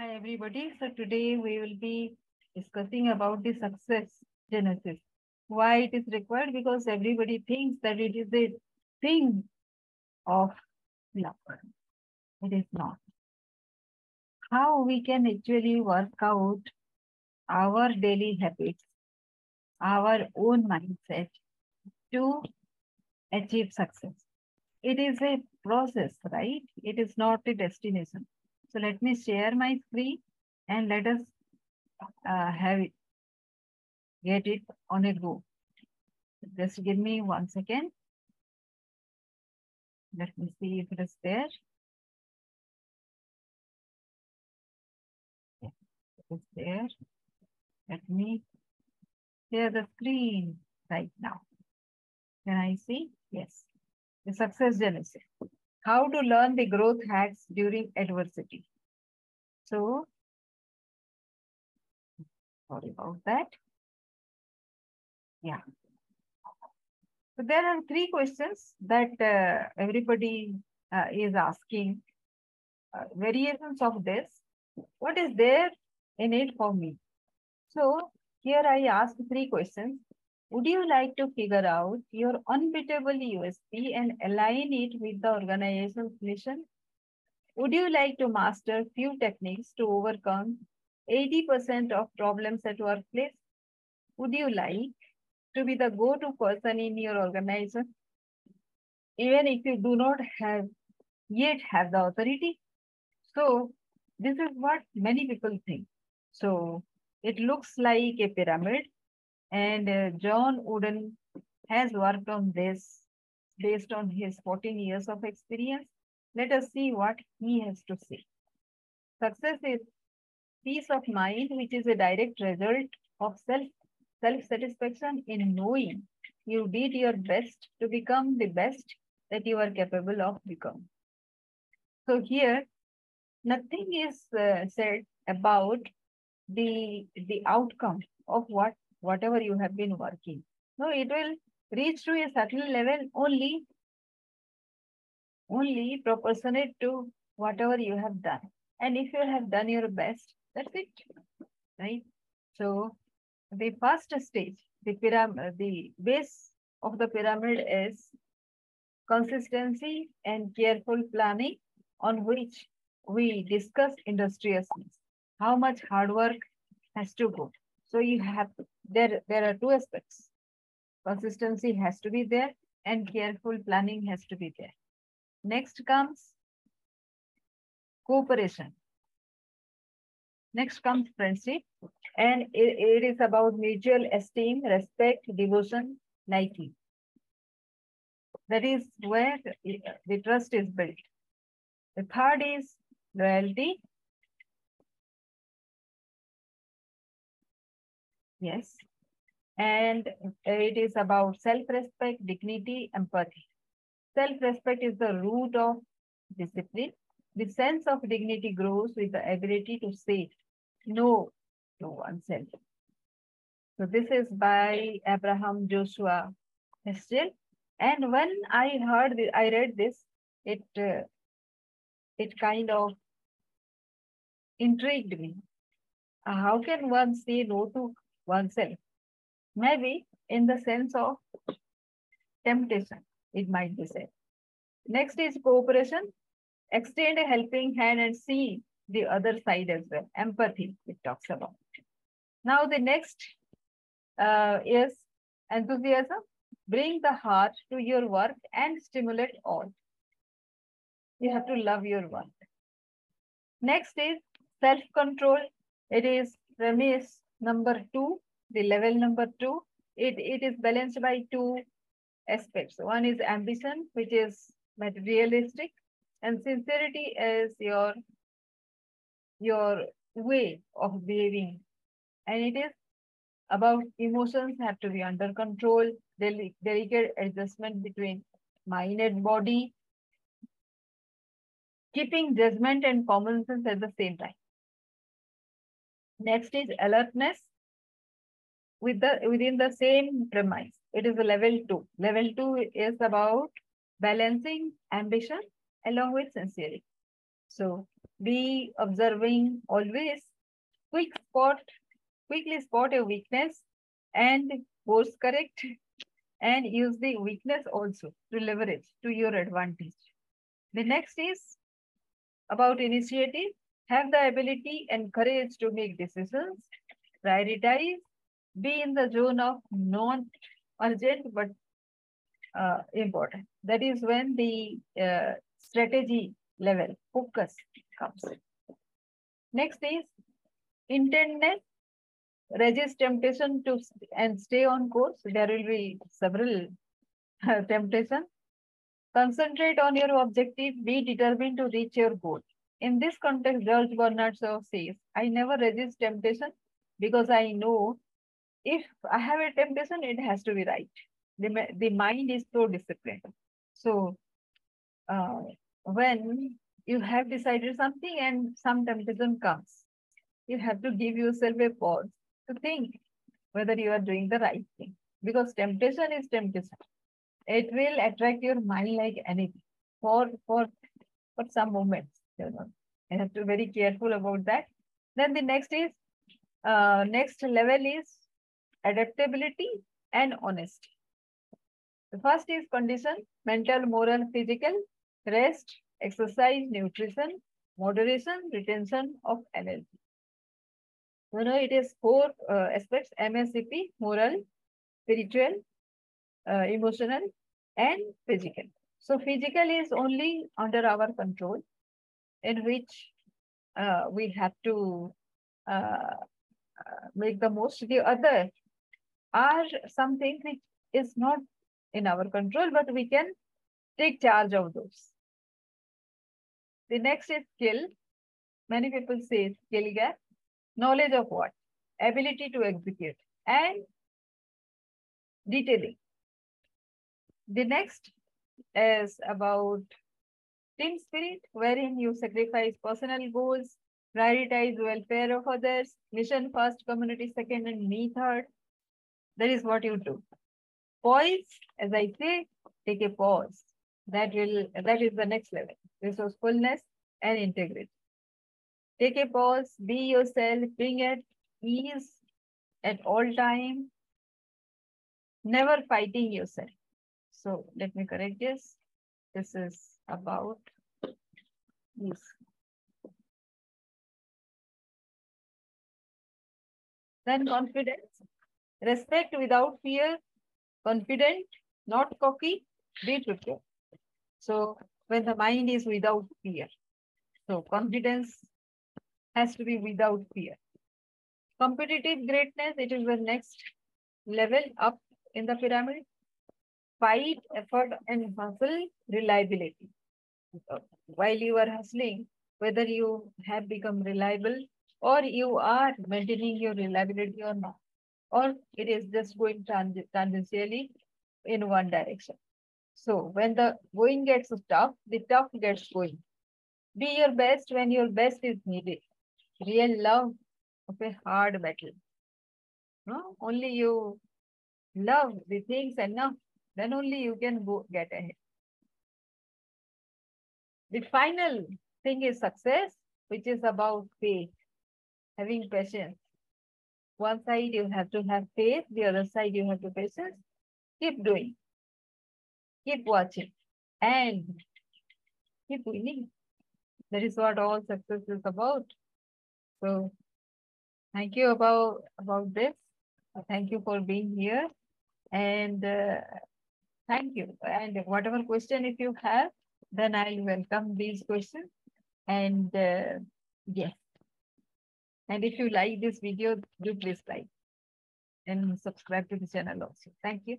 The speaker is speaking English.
Hi, everybody. So today we will be discussing about the success genesis. Why it is required? Because everybody thinks that it is a thing of luck. It is not. How we can actually work out our daily habits, our own mindset to achieve success. It is a process, right? It is not a destination. So let me share my screen and let us uh, have it, get it on a go. Just give me one second. Let me see if it is there. Yes, it is there. Let me share the screen right now. Can I see? Yes. The success genesis. How to learn the growth hacks during adversity. So, sorry about that. Yeah. So there are three questions that uh, everybody uh, is asking. Uh, variations of this. What is there in it for me? So here I ask three questions. Would you like to figure out your unbeatable USP and align it with the organization's mission? Would you like to master few techniques to overcome 80% of problems at workplace? Would you like to be the go-to person in your organization? Even if you do not have yet have the authority? So this is what many people think. So it looks like a pyramid and uh, John Wooden has worked on this based on his 14 years of experience. Let us see what he has to say. Success is peace of mind, which is a direct result of self self-satisfaction in knowing you did your best to become the best that you are capable of becoming. So here, nothing is uh, said about the the outcome of what whatever you have been working. No, it will reach to a certain level only, only proportionate to whatever you have done. And if you have done your best, that's it, right? So the first stage, the pyramid, the base of the pyramid is consistency and careful planning on which we discuss industriousness. How much hard work has to go. So you have there there are two aspects. Consistency has to be there and careful planning has to be there. Next comes cooperation. Next comes friendship and it, it is about mutual esteem, respect, devotion, liking. That is where the trust is built. The third is loyalty. Yes. And it is about self-respect, dignity, empathy. Self-respect is the root of discipline. The sense of dignity grows with the ability to say no to oneself. So this is by Abraham Joshua Heschel. And when I heard, this, I read this, it uh, it kind of intrigued me. Uh, how can one say no to oneself? Maybe in the sense of temptation, it might be said. Next is cooperation. Extend a helping hand and see the other side as well. Empathy, it talks about. Now the next uh, is enthusiasm. Bring the heart to your work and stimulate all. You have to love your work. Next is self-control. It is premise number two, the level number two. It, it is balanced by two aspects. One is ambition, which is materialistic, and sincerity is your, your way of behaving. And it is about emotions have to be under control, del delicate adjustment between mind and body, keeping judgment and common sense at the same time. Next is alertness with the within the same premise. It is a level two. Level two is about balancing ambition along with sincerity. So be observing always, quick spot, quickly spot a weakness and course correct and use the weakness also to leverage to your advantage. The next is about initiative. Have the ability and courage to make decisions, prioritize, be in the zone of non-urgent but uh, important. That is when the uh, strategy level focus comes. Next is intentness, resist temptation to and stay on course. There will be several uh, temptation. Concentrate on your objective. Be determined to reach your goal. In this context, George Bernard Shaw says, I never resist temptation because I know if I have a temptation, it has to be right. The, the mind is so disciplined. So uh, when you have decided something and some temptation comes, you have to give yourself a pause to think whether you are doing the right thing. Because temptation is temptation. It will attract your mind like anything for, for, for some moments. Know, you have to be very careful about that. Then the next is, uh, next level is adaptability and honesty. The first is condition, mental, moral, physical, rest, exercise, nutrition, moderation, retention of energy. You know, it is four uh, aspects, MSCP, moral, spiritual, uh, emotional, and physical. So physical is only under our control in which uh, we have to uh, uh, make the most. The other are something which is not in our control, but we can take charge of those. The next is skill. Many people say skill gap. Knowledge of what? Ability to execute and detailing. The next is about team spirit, wherein you sacrifice personal goals, prioritize welfare of others, mission first, community second, and me third. That is what you do. Poise, as I say, take a pause. That will that is the next level. Resourcefulness and integrity. Take a pause, be yourself, bring at ease at all time, never fighting yourself. So let me correct this. This is about this. Then confidence, respect without fear, confident, not cocky, be prepared. So when the mind is without fear, so confidence has to be without fear. Competitive greatness, it is the next level up in the pyramid. Fight, effort, and hustle, reliability. While you are hustling, whether you have become reliable or you are maintaining your reliability or not, or it is just going tang tangentially in one direction. So when the going gets tough, the tough gets going. Be your best when your best is needed. Real love of a hard battle. No? Only you love the things enough, then only you can go get ahead. The final thing is success, which is about faith, having patience. One side you have to have faith, the other side you have to patience. Keep doing. Keep watching. And keep winning. That is what all success is about. So thank you about, about this. Thank you for being here. And uh, thank you. And whatever question if you have, then I'll welcome these questions. And uh, yes. And if you like this video, do please like and subscribe to the channel also. Thank you.